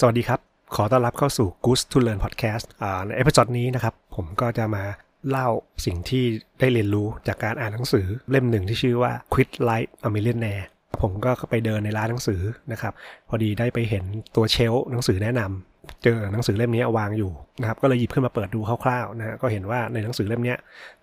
สวัสดีครับ ขอต้อนรับเข้าสู่ Goose to Learn Podcast ใน episode นี้นะครับ ผมก็จะมาเล่าสิ่งที่ได้เรียนรู้จากการอ่านหนังสือเล่มหนึ่งที่ชื่อว่า Quit Like a Millionaire ผมก็ไปเดินในร้านหนังสือนะครับ พอดีได้ไปเห็นตัว shelf หนังสือแนะนำเจอหนังสือเล่มนี้วางอยู่นะครับ ก็เลยหยิบขึ้นมาเปิดดูคร่าวๆนะก็เห็นว่าในหนังสือเล่มนี้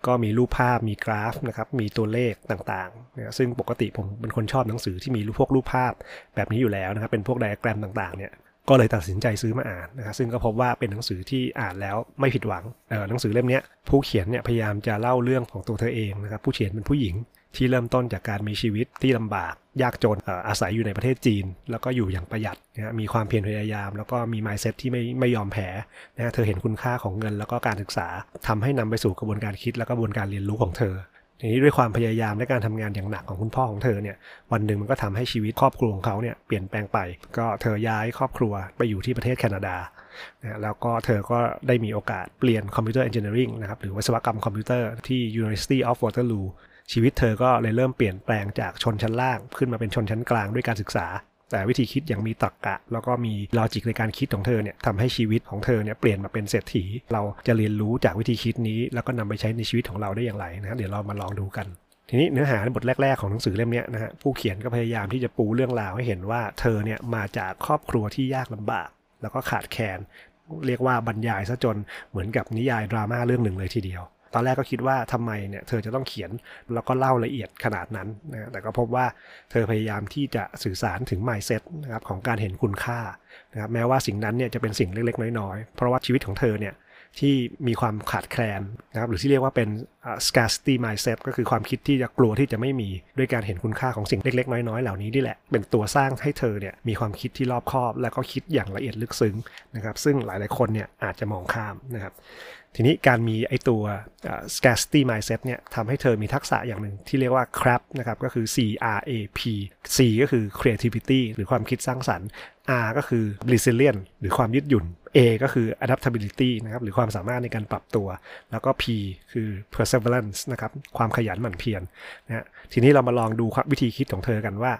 ก็มีรูปภาพมีกราฟนะครับ มีตัวเลขต่างๆนะซึ่งปกติผมเป็นคนชอบหนังสือที่มีรูปพวกรูปภาพแบบนี้อยู่แล้วนะครับ เป็นพวกไดอะแกรมต่างๆเนี่ยก็เลยตัดสินใจซื้อมาอ่านนะครับซึ่งก็พบว่าเป็นหนังสือที่อ่านแล้วไม่ผิดหวังหนังสือเล่มนี้ผู้เขียนเนี่ยพยายามจะเล่าเรื่องของตัวเธอเองนะครับผู้เขียนเป็นผู้หญิง ที่เริ่มต้นจากการมีชีวิตที่ลำบาก ยากจนอาศัยอยู่ในประเทศจีน แล้วก็อยู่อย่างประหยัดนะมีความเพียรพยายาม แล้วก็มีมายเซ็ตที่ไม่ไม่ยอมแพ้นะเธอเห็นคุณค่าของเงินแล้วก็การศึกษาทำให้นำไปสู่กระบวนการคิดและกระบวนการเรียนรู้ของเธอทีนี้ด้วยความพยายามและการทำงานอย่างหนักของคุณพ่อของเธอเนี่ยวันหนึ่งมันก็ทำให้ชีวิตครอบครัวของเขาเนี่ยเปลี่ยนแปลงไป ก็เธอย้ายครอบครัวไปอยู่ที่ประเทศแคนาดานะแล้วก็เธอก็ได้มีโอกาสเรียน computer engineering นะครับหรือวิศวกรรมคอมพิวเตอร์ที่ University of Waterloo ชีวิตเธอก็เลยเริ่มเปลี่ยนแปลงจากชนชั้นล่าง ขึ้นมาเป็นชนชั้นกลางด้วยการศึกษา แต่วิธีคิดอย่างมีตรรกะ แล้วก็มี logic ในการคิดของเธอเนี่ยทำให้ชีวิตของเธอเนี่ยเปลี่ยนมาเป็นเศรษฐี เราจะเรียนรู้จากวิธีคิดนี้ แล้วก็นำไปใช้ในชีวิตของเราได้อย่างไรนะเดี๋ยวเรามาลองดูกันทีนี้เนื้อหาในบทแรก ๆ ของหนังสือเล่มนี้นะฮะผู้เขียนก็พยายามที่จะปูเรื่องราวให้เห็นว่าเธอเนี่ยมาจากครอบครัวที่ยากลำบาก แล้วก็ขาดแคลนเรียกว่าบรรยายซะจนเหมือนกับนิยายดราม่าเรื่องหนึ่งเลยทีเดียว ตอนแรกก็คิดว่าทำไมเนี่ยเธอจะต้องเขียนแล้วก็เล่าละเอียดขนาดนั้นนะแต่ก็พบว่าเธอพยายามที่จะสื่อสารถึง mindset นะครับของการเห็นคุณค่านะครับแม้ว่าสิ่งนั้นเนี่ยจะเป็นสิ่งเล็กๆ น้อยๆ เพราะว่าชีวิตของเธอเนี่ยที่มีความขาดแคลนนะครับหรือที่เรียกว่าเป็น scarcity mindset ก็คือความคิดที่จะกลัวที่จะไม่มีด้วยการเห็นคุณค่าของสิ่งเล็ก ๆ น้อย ๆ เหล่านี้นี่แหละ เป็นตัวสร้างให้เธอเนี่ยมีความคิดที่รอบคอบ และก็คิดอย่างละเอียดลึกซึ้งนะครับซึ่งหลาย ๆ คนเนี่ยอาจจะมองข้ามนะครับทีนี้การมีไอตัว scarcity mindset เนี่ยทำให้เธอมีทักษะอย่างหนึ่งที่เรียกว่า crap นะครับก็คือ C CRAP C ก็คือ creativity หรือความคิดสร้างสรรค์ R ก็คือ resilient หรือความยืดหยุ่น A ก็คือ adaptability นะครับหรือความสามารถในการปรับตัว แล้วก็ P คือ perseverance นะครับความขยันหมั่นเพียรนะทีนี้เรามาลองดูวิธีคิดของเธอกันว่า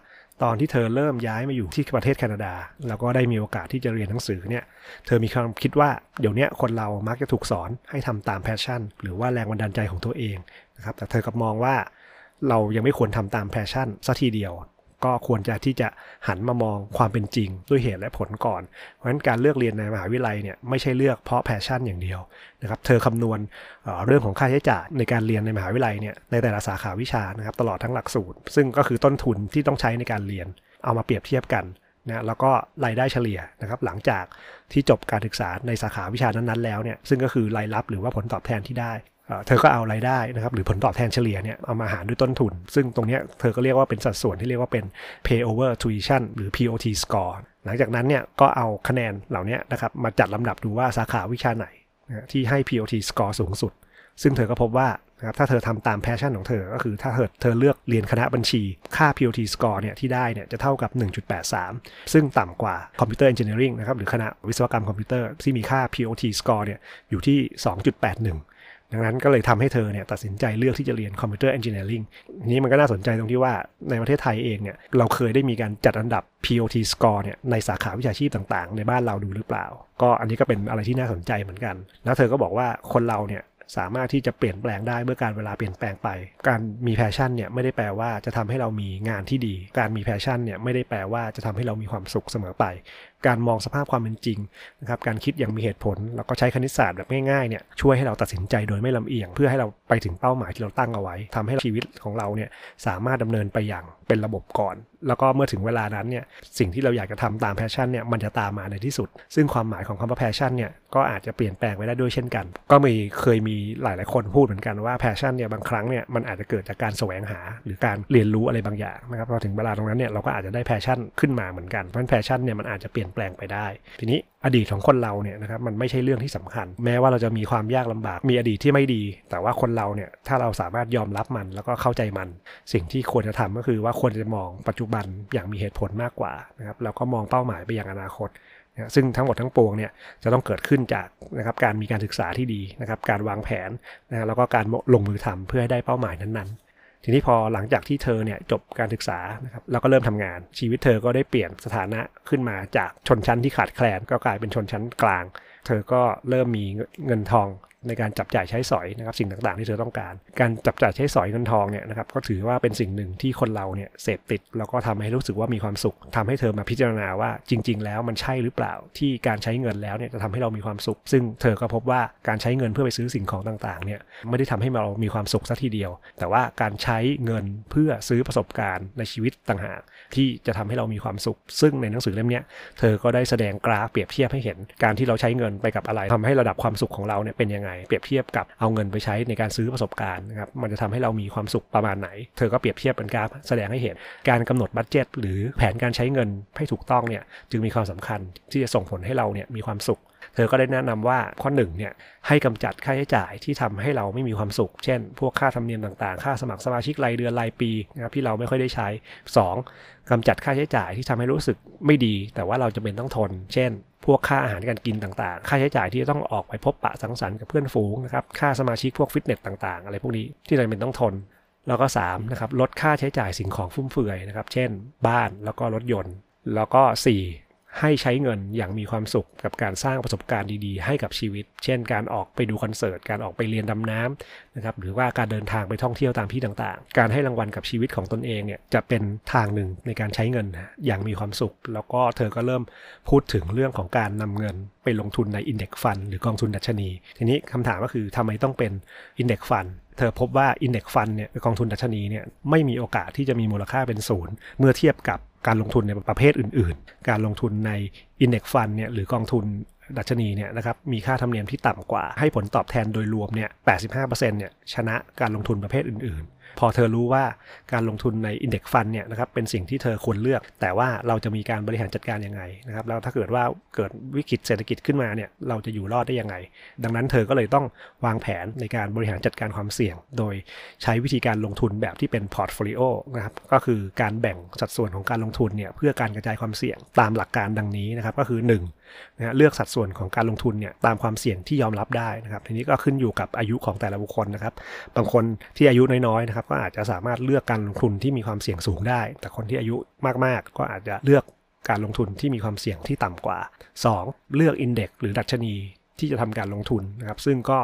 ตอนที่เธอเริ่มย้ายมาอยู่ที่ประเทศแคนาดา แล้วก็ได้มีโอกาสที่จะเรียนหนังสือเนี่ยเธอมีความคิดว่าเดี๋ยวนี้คนเรามักจะถูกสอนให้ทำตาม passion หรือว่าแรงบันดาลใจของตัวเองนะครับแต่เธอกลับมองว่าเรายังไม่ควรทำตาม passion ซะทีเดียว ก็ควรจะที่จะหันมามองความเป็นจริงด้วยเหตุและผลก่อน เพราะฉะนั้นการเลือกเรียนในมหาวิทยาลัยเนี่ยไม่ใช่เลือกเพราะ passion อย่างเดียวนะครับเธอคำนวณเรื่องของค่าใช้จ่ายในการเรียนในมหาวิทยาลัยเนี่ยในแต่ละสาขาวิชานะครับตลอดทั้งหลักสูตร ซึ่งก็คือต้นทุนที่ต้องใช้ในการเรียนเอามาเปรียบเทียบกันนะแล้วก็รายได้เฉลี่ยนะครับหลังจากที่จบการศึกษาในสาขาวิชานั้นๆแล้วเนี่ยซึ่งก็คือรายรับหรือว่าผลตอบแทนที่ได้ เธอก็เอารายได้นะครับหรือผลตอบแทนเฉลี่ยเนี่ยเอามาหารด้วยต้นทุน ซึ่งตรงนี้เธอก็เรียกว่าเป็นสัดส่วนที่เรียกว่าเป็น pay over tuition หรือ POT score หลังจากนั้นเนี่ยก็เอาคะแนนเหล่านี้นะครับมาจัดลำดับดูว่าสาขาวิชาไหนที่ให้ POT score สูงสุด ซึ่งเธอก็พบว่านะครับถ้าเธอทำตาม passion ของเธอ ก็คือถ้าเธอเธอเลือกเรียนคณะบัญชี ค่า POT score เนี่ยที่ได้เนี่ยจะเท่ากับ 1.83 ซึ่งต่ำกว่า computer engineering นะครับหรือคณะวิศวกรรมคอมพิวเตอร์ที่มีค่า POT score เนี่ยอยู่ที่ 2.81 ดังนั้นก็เลยทำให้เธอเนี่ยตัดสินใจเลือกที่จะเรียน computer engineering นี้มันก็น่าสนใจตรงที่ว่าในประเทศไทยเองเนี่ยเราเคยได้มีการจัดอันดับ POT score เนี่ยในสาขาวิชาชีพต่างๆ ในบ้านเราดูหรือเปล่า ก็อันนี้ก็เป็นอะไรที่น่าสนใจเหมือนกัน แล้วเธอก็บอกว่าคนเราเนี่ยสามารถที่จะเปลี่ยนแปลงได้เมื่อกาลเวลาเปลี่ยนแปลงไป การมี passion เนี่ยไม่ได้แปลว่าจะทำให้เรามีงานที่ดี การมี passion เนี่ยไม่ได้แปลว่าจะทำให้เรามีความสุขเสมอไป การมองสภาพความเป็นจริงนะครับการคิดอย่างมีเหตุผล แล้วก็ใช้คณิตศาสตร์แบบง่ายๆเนี่ยช่วยให้เราตัดสินใจโดยไม่ลำเอียง เพื่อให้เราไปถึงเป้าหมายที่เราตั้งเอาไว้ทำให้ชีวิตของเราเนี่ยสามารถดำเนินไปอย่างเป็นระบบก่อน แล้วก็เมื่อถึงเวลานั้นเนี่ยสิ่งที่เราอยากจะทำตาม passion เนี่ยมันจะตามมาในที่สุด ซึ่งความหมายของคำว่า passion เนี่ยก็อาจจะเปลี่ยนแปลงไปได้ด้วยเช่นกัน ก็มีเคยมีหลายๆคนพูดเหมือนกันว่า passion เนี่ยบางครั้งเนี่ยมันอาจจะเกิดจากการแสวงหา หรือการเรียนรู้อะไรบางอย่างนะครับพอถึงเวลาตรงนั้นเนี่ยเราก็อาจจะได้ passion ขึ้นมาเหมือนกันเพราะ passion เนี่ยมันอาจจะเปลี่ยนแปลงไปได้ ทีนี้อดีตของคนเราเนี่ยนะครับมันไม่ใช่เรื่องที่สำคัญ แม้ว่าเราจะมีความยากลำบาก มีอดีตที่ไม่ดี แต่ว่าคนเราเนี่ยถ้าเราสามารถยอมรับมันแล้วก็เข้าใจมัน สิ่งที่ควรจะทำก็คือว่าควรจะมองปัจจุบันอย่างมีเหตุผลมากกว่านะครับแล้วก็มองเป้าหมายไปย่างอนาคตนะซึ่งทั้งหมดทั้งปวงเนี่ยจะต้องเกิดขึ้นจากนะครับการมีการศึกษาที่ดีนะครับการวางแผนนะแล้วก็การลงมือทำเพื่อให้ได้เป้าหมายนั้นๆ ทีนี้พอหลังจากที่เธอเนี่ยจบการศึกษานะครับแล้วก็เริ่มทำงาน ชีวิตเธอก็ได้เปลี่ยนสถานะขึ้นมาจากชนชั้นที่ขาดแคลนก็กลายเป็นชนชั้นกลาง เธอก็เริ่มมีเงินทอง ในการจับจ่ายใช้สอยนะครับสิ่งต่างๆ ที่เธอต้องการ การจับจ่ายใช้สอยเงินทองเนี่ยนะครับก็ถือว่าเป็นสิ่งหนึ่งที่คนเราเนี่ยเสพติดแล้วก็ทำให้รู้สึกว่ามีความสุขทำให้เธอมาพิจารณาว่าจริง ๆ แล้วมันใช่หรือเปล่าที่การใช้เงินแล้วเนี่ยจะทำให้เรามีความสุข ซึ่งเธอก็พบว่าการใช้เงินเพื่อไปซื้อสิ่งของต่างๆเนี่ยไม่ได้ทำให้เรามีความสุขสัทีเดียว แต่ว่าการใช้เงินเพื่อซื้อประสบการณ์ในชีวิตต่างหากที่จะทำให้เรามีความสุข ซึ่งในหนังสือเล่มนี้เธอก็ได้แสดงกราฟเปรียบเทียบให้เห็น การที่เราใช้เงินไปกับอะไรทำให้ระดับความสุขของเราเนี่ยเป็นยังไงเปรียบเทียบกับเอาเงินไปใช้ในการซื้อประสบการณ์นะครับมันจะทำให้เรามีความสุขประมาณไหน เธอก็เปรียบเทียบเป็นกราฟแสดงให้เห็นการกำหนดบัตเจ็ตหรือแผนการใช้เงินให้ถูกต้องเนี่ยจึงมีความสำคัญที่จะส่งผลให้เราเนี่ยมีความสุข เธอก็ได้แนะนำว่าข้อหนึ่งเนี่ยให้กำจัดค่าใช้จ่ายที่ทำให้เราไม่มีความสุข เช่น พวกค่าธรรมเนียมต่างๆ ค่าสมัครสมาชิกรายเดือนรายปีนะครับที่เราไม่ค่อยได้ใช้ 2. กำจัดค่าใช้จ่ายที่ทำให้รู้สึกไม่ดี แต่ว่าเราจะเป็นต้องทน เช่น พวกค่าอาหารการกินต่างๆ ค่าใช้จ่ายที่ต้องออกไปพบปะสังสรรค์กับเพื่อนฝูงนะครับค่าสมาชิกพวกฟิตเนสต่างๆ อะไรพวกนี้ที่เราเป็นต้องทนแล้วก็3นะครับลดค่าใช้จ่ายสิ่งของฟุ่มเฟือยนะครับ เช่น บ้านแล้วก็รถยนต์ แล้วก็ 4 ให้ใช้เงินอย่างมีความสุขกับการสร้างประสบการณ์ดีๆ ให้กับชีวิต เช่น การออกไปดูคอนเสิร์ต การออกไปเรียนดำน้ำนะครับ หรือว่าการเดินทางไปท่องเที่ยวตามที่ต่างๆ การให้รางวัลกับชีวิตของตนเองเนี่ยจะเป็นทางหนึ่งในการใช้เงินอย่างมีความสุข แล้วก็เธอก็เริ่มพูดถึงเรื่องของการนำเงินไปลงทุนในอินเด็กฟันหรือกองทุนดัชนี ทีนี้คำถามก็คือทำไมต้องเป็นอินเด็กฟันเธอพบว่าอินเด็กฟันเนี่ยกองทุนดัชนีเนี่ยไม่มีโอกาสที่จะมีมูลค่าเป็นศูนย์เมื่อเทียบกับ การลงทุนในประเภทอื่น ๆ การลงทุนใน Index Fund เนี่ยหรือกองทุนดัชนีเนี่ยนะครับมีค่าธรรมเนียมที่ต่ำกว่าให้ผลตอบแทนโดยรวมเนี่ย 85%เนี่ยชนะการลงทุนประเภทอื่นๆ พอเธอรู้ว่าการลงทุนใน Index Fund เนี่ยนะครับเป็นสิ่งที่เธอควรเลือก แต่ว่าเราจะมีการบริหารจัดการยังไงนะครับแล้วถ้าเกิดว่าเกิดวิกฤตเศรษฐกิจขึ้นมาเนี่ยเราจะอยู่รอดได้ยังไง ดังนั้นเธอก็เลยต้องวางแผนในการบริหารจัดการความเสี่ยง โดยใช้วิธีการลงทุนแบบที่เป็น portfolio นะครับก็คือการแบ่งสัดส่วนของการลงทุนเนี่ยเพื่อการกระจายความเสี่ยงตามหลักการดังนี้นะครับก็คือ1นะเลือกสัดส่วนของการลงทุนเนี่ยตามความเสี่ยงที่ยอมรับได้นะครับทีนี้ก็ขึ้นอยู่กับอายุของแต่ละบุคคลนะครับบางคนที่อายุน้อยๆนะครับก็อาจจะสามารถเลือกการลงทุนที่มีความเสี่ยงสูงได้ แต่คนที่อายุมากๆ ก็อาจจะเลือกการลงทุนที่มีความเสี่ยงที่ต่ำกว่า 2. เลือก index หรือดัชนีที่จะทำการลงทุนนะครับซึ่งก็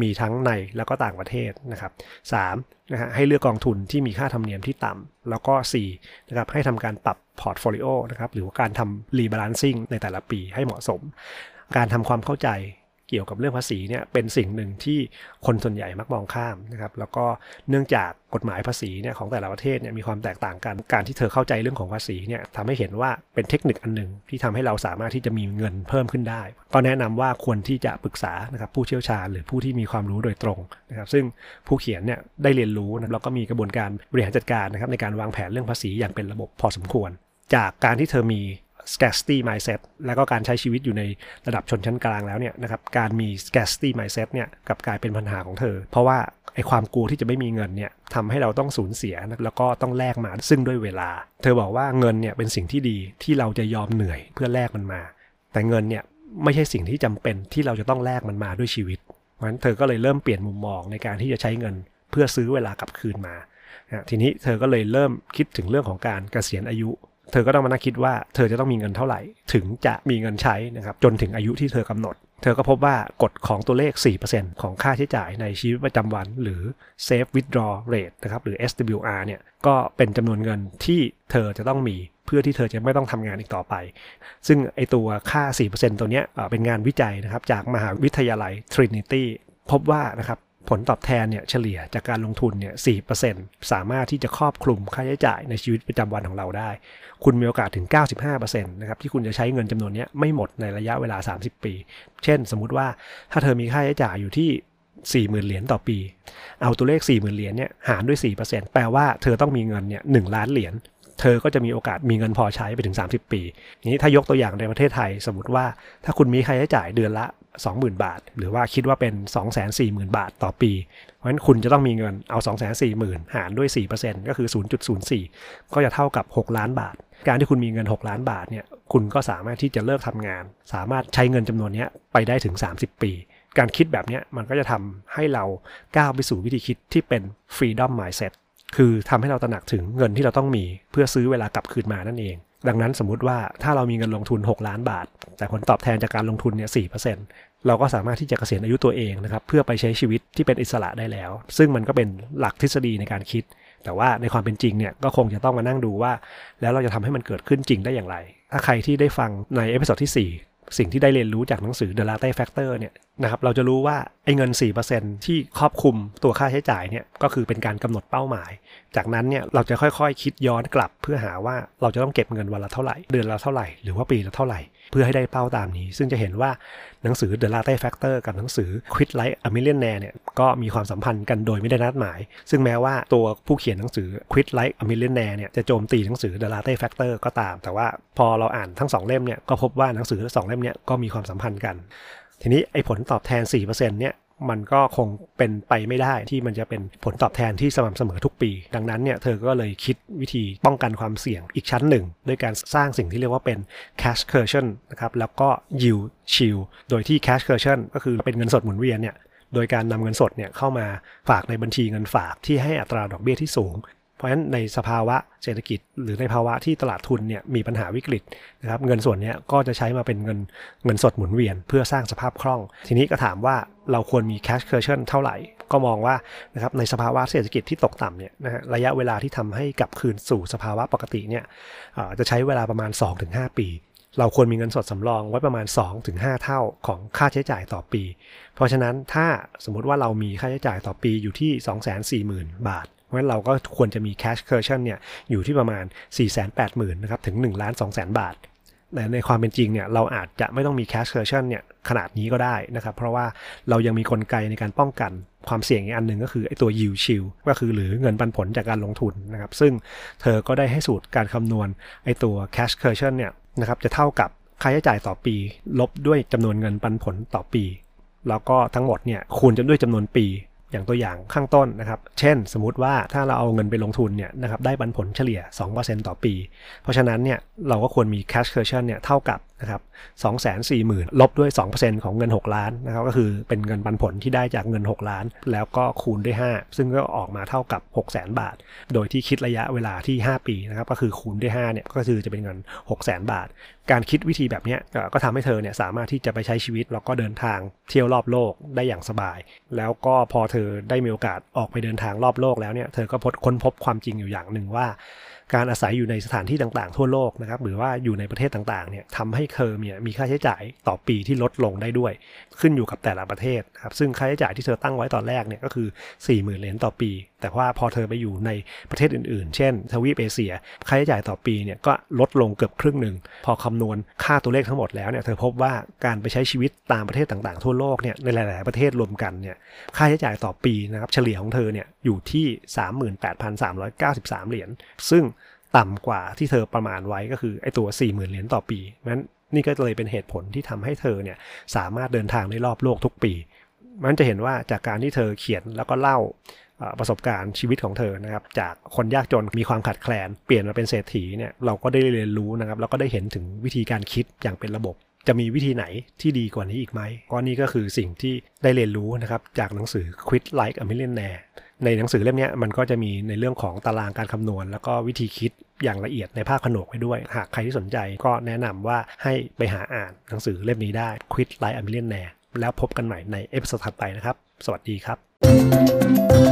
มีทั้งในแล้วก็ต่างประเทศนะครับ3นะฮะให้เลือกกองทุนที่มีค่าธรรมเนียมที่ต่ำแล้วก็4นะครับให้ทำการปรับ portfolio นะครับหรือว่าการทำ rebalancing ในแต่ละปีให้เหมาะสม การทำความเข้าใจ เกี่ยวกับเรื่องภาษีเนี่ยเป็นสิ่งหนึ่งที่คนส่วนใหญ่มักมองข้ามนะครับแล้วก็เนื่องจากกฎหมายภาษีเนี่ยของแต่ละประเทศเนี่ยมีความแตกต่างกัน การที่เธอเข้าใจเรื่องของภาษีเนี่ยทำให้เห็นว่าเป็นเทคนิคอันหนึ่งที่ทำให้เราสามารถที่จะมีเงินเพิ่มขึ้นได้ ก็แนะนำว่าควรที่จะปรึกษานะครับผู้เชี่ยวชาญหรือผู้ที่มีความรู้โดยตรงนะครับซึ่งผู้เขียนเนี่ยได้เรียนรู้นะแล้วก็มีกระบวนการบริหารจัดการนะครับในการวางแผนเรื่องภาษีอย่างเป็นระบบพอสมควร จากการที่เธอมี scarcity mindset แล้วก็การใช้ชีวิตอยู่ในระดับชนชั้นกลางแล้วเนี่ยนะครับการมี scarcity mindset เนี่ยกับกลายเป็นปัญหาของเธอ เพราะว่าไอ้ความกลัวที่จะไม่มีเงินเนี่ยทำให้เราต้องสูญเสียแล้วก็ต้องแลกมาซึ่งด้วยเวลา เธอบอกว่าเงินเนี่ยเป็นสิ่งที่ดีที่เราจะยอมเหนื่อยเพื่อแลกมันมา แต่เงินเนี่ยไม่ใช่สิ่งที่จำเป็นที่เราจะต้องแลกมันมาด้วยชีวิตเพราะฉะนั้นเธอก็เลยเริ่มเปลี่ยนมุมมองในการที่จะใช้เงิน เพื่อซื้อเวลากลับคืนมาทีนี้เธอก็เลยเริ่มคิดถึงเรื่องของการเกษียณอายุ เธอก็ต้องมานั่งคิดว่าเธอจะต้องมีเงินเท่าไหร่ ถึงจะมีเงินใช้นะครับจนถึงอายุที่เธอกำหนด เธอก็พบว่ากฎของตัวเลข 4%ของค่าใช้จ่ายในชีวิตประจำวัน หรือ Safe Withdraw Rate นะครับหรือ SWR เนี่ยก็เป็นจำนวนเงินที่เธอจะต้องมีเพื่อที่เธอจะไม่ต้องทำงานอีกต่อไป ซึ่งไอตัวค่า 4%ตัวเนี้ยเป็นงานวิจัยนะครับจากมหาวิทยาลัย Trinity พบว่านะครับ ผลตอบแทนเนี่ยเฉลี่ยจากการลงทุนเนี่ย4%สามารถที่จะครอบคลุมค่าใช้จ่ายในชีวิตประจำวันของเราได้ คุณมีโอกาสถึง 95%นะครับที่คุณจะใช้เงินจำนวนนี้ไม่หมดในระยะเวลา 30 ปี เช่น สมมุติว่าถ้าเธอมีค่าใช้จ่ายอยู่ที่40,000 เหรียญต่อปี เอาตัวเลข 40,000 เหรียญเนี่ยหารด้วย 4%แปลว่าเธอต้องมีเงินเนี่ย1ล้านเหรียญ เธอก็จะมีโอกาสมีเงินพอใช้ไปถึง 30 ปี นี้ถ้ายกตัวอย่างในประเทศไทย สมมติว่าถ้าคุณมีค่าใช้จ่ายเดือนละ 20,000 บาท หรือว่าคิดว่าเป็น 240,000 บาทต่อปี เพราะฉะนั้นคุณจะต้องมีเงินเอา 240,000 หารด้วย 4%ก็คือ 0.04 ก็จะเท่ากับ 6 ล้านบาท การที่คุณมีเงิน 6 ล้านบาทเนี่ยคุณก็สามารถที่จะเลิกทำงาน สามารถใช้เงินจำนวนนี้ไปได้ถึง 30 ปีการคิดแบบนี้มันก็จะทำให้เราก้าวไปสู่วิธีคิดที่เป็น freedom mindset คือทำให้เราตระหนักถึงเงินที่เราต้องมีเพื่อซื้อเวลากลับคืนมานั่นเอง ดังนั้นสมมุติว่าถ้าเรามีเงินลงทุน 6 ล้านบาท แต่ผลตอบแทนจากการลงทุนเนี่ยสเราก็สามารถที่จะเกษียณอายุตัวเองนะครับเพื่อไปใช้ชีวิตที่เป็นอิสระได้แล้ว ซึ่งมันก็เป็นหลักทฤษฎีในการคิด แต่ว่าในความเป็นจริงเนี่ยก็คงจะต้องมานั่งดูว่า แล้วเราจะทำให้มันเกิดขึ้นจริงได้อย่างไร ถ้าใครที่ได้ฟังใน episode ที่4 สิ่งที่ได้เรียนรู้จากหนังสือ The Latte Factor เนี่ยนะครับเราจะรู้ว่าไอ้เงิน 4%ที่ครอบคลุมตัวค่าใช้จ่ายเนี่ยก็คือเป็นการกำหนดเป้าหมาย จากนั้นเนี่ยเราจะค่อยๆ คิดย้อนกลับ เพื่อหาว่าเราจะต้องเก็บเงินวันละเท่าไหร่ เดือนละเท่าไหร่ หรือว่าปีละเท่าไหร่ เพื่อให้ได้เป้าตามนี้ ซึ่งจะเห็นว่าหนังสือ The Latte Factor กับหนังสือ Quit Like a Millionaire เนี่ยก็มีความสัมพันธ์กันโดยไม่ได้นัดหมาย ซึ่งแม้ว่าตัวผู้เขียนหนังสือ Quit Like a Millionaire เนี่ยจะโจมตีหนังสือ The Latte Factor ก็ตาม แต่ว่าพอเราอ่านทั้งสองเล่มเนี่ยก็พบว่าหนังสือทั้งสองเล่มเนี่ยก็มีความสัมพันธ์กันทีนี้ไอ้ผลตอบแทน 4%เนี่ย มันก็คงเป็นไปไม่ได้ที่มันจะเป็นผลตอบแทนที่สม่ำเสมอทุกปี ดังนั้นเนี่ยเธอก็เลยคิดวิธีป้องกันความเสี่ยงอีกชั้นหนึ่งด้วยการสร้างสิ่งที่เรียกว่าเป็น cash cushion นะครับแล้วก็ yield shield โดยที่ cash cushion ก็คือเป็นเงินสดหมุนเวียนเนี่ยโดยการนำเงินสดเนี่ยเข้ามาฝากในบัญชีเงินฝากที่ให้อัตราดอกเบี้ยที่สูง ราะฉะนั้นในสภาวะเศรษฐกิจ หรือในภาวะที่ตลาดทุนเนี่ยมีปัญหาวิกฤตนะครับเงินส่วนนี้ก็จะใช้มาเป็นเงินเงินสดหมุนเวียน เพื่อสร้างสภาพคล่อง ทีนี้ก็ถามว่าเราควรมี cash cushion เท่าไหร่ ก็มองว่านะครับในสภาวะเศรษฐกิจที่ตกต่ำเนี่ยนะฮะระยะเวลาที่ทำให้กลับคืนสู่สภาวะปกติเนี่ยจะใช้เวลาประมาณ 2-5 ปีเราควรมีเงินสดสำรองไว้ประมาณ 2-5 เท่าของค่าใช้จ่ายต่อปี เพราะฉะนั้นถ้าสมมติว่าเรามีค่าใช้จ่ายต่อปีอยู่ที่ 240,000 บาท ราะฉะนั้นเราก็ควรจะมี cash cushion เนี่ยอยู่ที่ประมาณ 480,000นะครับถึง1ล้าน2แสนบาทแต่ในความเป็นจริงเนี่ยเราอาจจะไม่ต้องมี cash cushion เนี่ยขนาดนี้ก็ได้นะครับเพราะว่าเรายังมีกลไกในการป้องกันความเสี่ยงอีกอันหนึ่งก็คือไอ้ตัว yield shield ก็คือหรือเงินปันผลจากการลงทุนนะครับซึ่งเธอก็ได้ให้สูตรการคำนวณไอ้ตัว cash cushion เนี่ยนะครับจะเท่ากับค่าใช้จ่ายต่อปี ลบด้วยจำนวนเงินปันผลต่อปี แล้วก็ทั้งหมดเนี่ยคูณจนด้วยจำนวนปี อย่างตัวอย่างข้างต้นนะครับ เช่น สมมติว่าถ้าเราเอาเงินไปลงทุนเนี่ยนะครับได้ปันผลเฉลี่ย 2%ต่อปี เพราะฉะนั้นเนี่ยเราก็ควรมี cash cushion เนี่ยเท่ากับนะครับ2 4 0 0 0 0 ลบด้วย 2%ของเงิน 6 ล้านนะครับก็คือเป็นเงินปันผลที่ได้จากเงิน 6 ล้าน แล้วก็คูณด้วย 5 ซึ่งก็ออกมาเท่ากับ 6 0 0 0 0 0 บาท โดยที่คิดระยะเวลาที่ 5 ปีนะครับก็คือคูณด้วย5เนี่ยก็คือจะเป็นเงิน 6 0 0 0 0 0 บาท การคิดวิธีแบบนี้ก็ทำให้เธอเนี่ยสามารถที่จะไปใช้ชีวิต แล้วก็เดินทางเที่ยวรอบโลกได้อย่างสบาย แล้วก็พอเธอได้มีโอกาสออกไปเดินทางรอบโลกแล้วเนี่ยเธอก็พบค้นพบความจริงอยู่อย่างหนึ่งว่า การอาศัยอยู่ในสถานที่ต่างๆ ทั่วโลกนะครับหรือว่าอยู่ในประเทศต่างๆเนี่ยทำให้เคอเนี่ยมีค่าใช้จ่ายต่อปีที่ลดลงได้ด้วย ขึ้นอยู่กับแต่ละประเทศครับซึ่งค่าใช้จ่ายที่เธอตั้งไว้ตอนแรกเนี่ยก็คือ 40,000เหรียญต่อปี แต่ว่าพอเธอไปอยู่ในประเทศอื่นๆ เช่น ทวีปเอเชีย ค่าใช้จ่ายต่อปีเนี่ยก็ลดลงเกือบครึ่งหนึ่ง พอคำนวณค่าตัวเลขทั้งหมดแล้วเนี่ย เธอพบว่าการไปใช้ชีวิตตามประเทศต่างๆ ทั่วโลกเนี่ย ในหลาย ๆ ประเทศรวมกันเนี่ย ค่าใช้จ่ายต่อปีนะครับ เฉลี่ยของเธอเนี่ยอยู่ที่ 38,393 เหรียญ ซึ่งต่ำกว่าที่เธอประมาณไว้ก็คือไอตัว 40,000 เหรียญต่อปีนั้นนี่ก็เลยเป็นเหตุผลที่ทำให้เธอเนี่ยสามารถเดินทางได้รอบโลกทุกปี มันจะเห็นว่าจากการที่เธอเขียนแล้วก็เล่า ประสบการณ์ชีวิตของเธอนะครับจากคนยากจนมีความขัดแคลน เปลี่ยนมาเป็นเศรษฐีเนี่ยเราก็ได้เรียนรู้นะครับแล้วก็ได้เห็นถึงวิธีการคิดอย่างเป็นระบบ จะมีวิธีไหนที่ดีกว่านี้อีกไหมก็นี่ก็คือสิ่งที่ได้เรียนรู้นะครับจากหนังสือ Quit Like a Millionaire ในหนังสือเล่มนี้มันก็จะมีในเรื่องของตารางการคำนวณ แล้วก็วิธีคิดอย่างละเอียดในภาคขนกไว้ด้วย หากใครที่สนใจก็แนะนำว่าให้ไปหาอ่านหนังสือเล่มนี้ได้ Quit Like a Millionaire แล้วพบกันใหม่ใน episode ถัดไปนะครับ สวัสดีครับ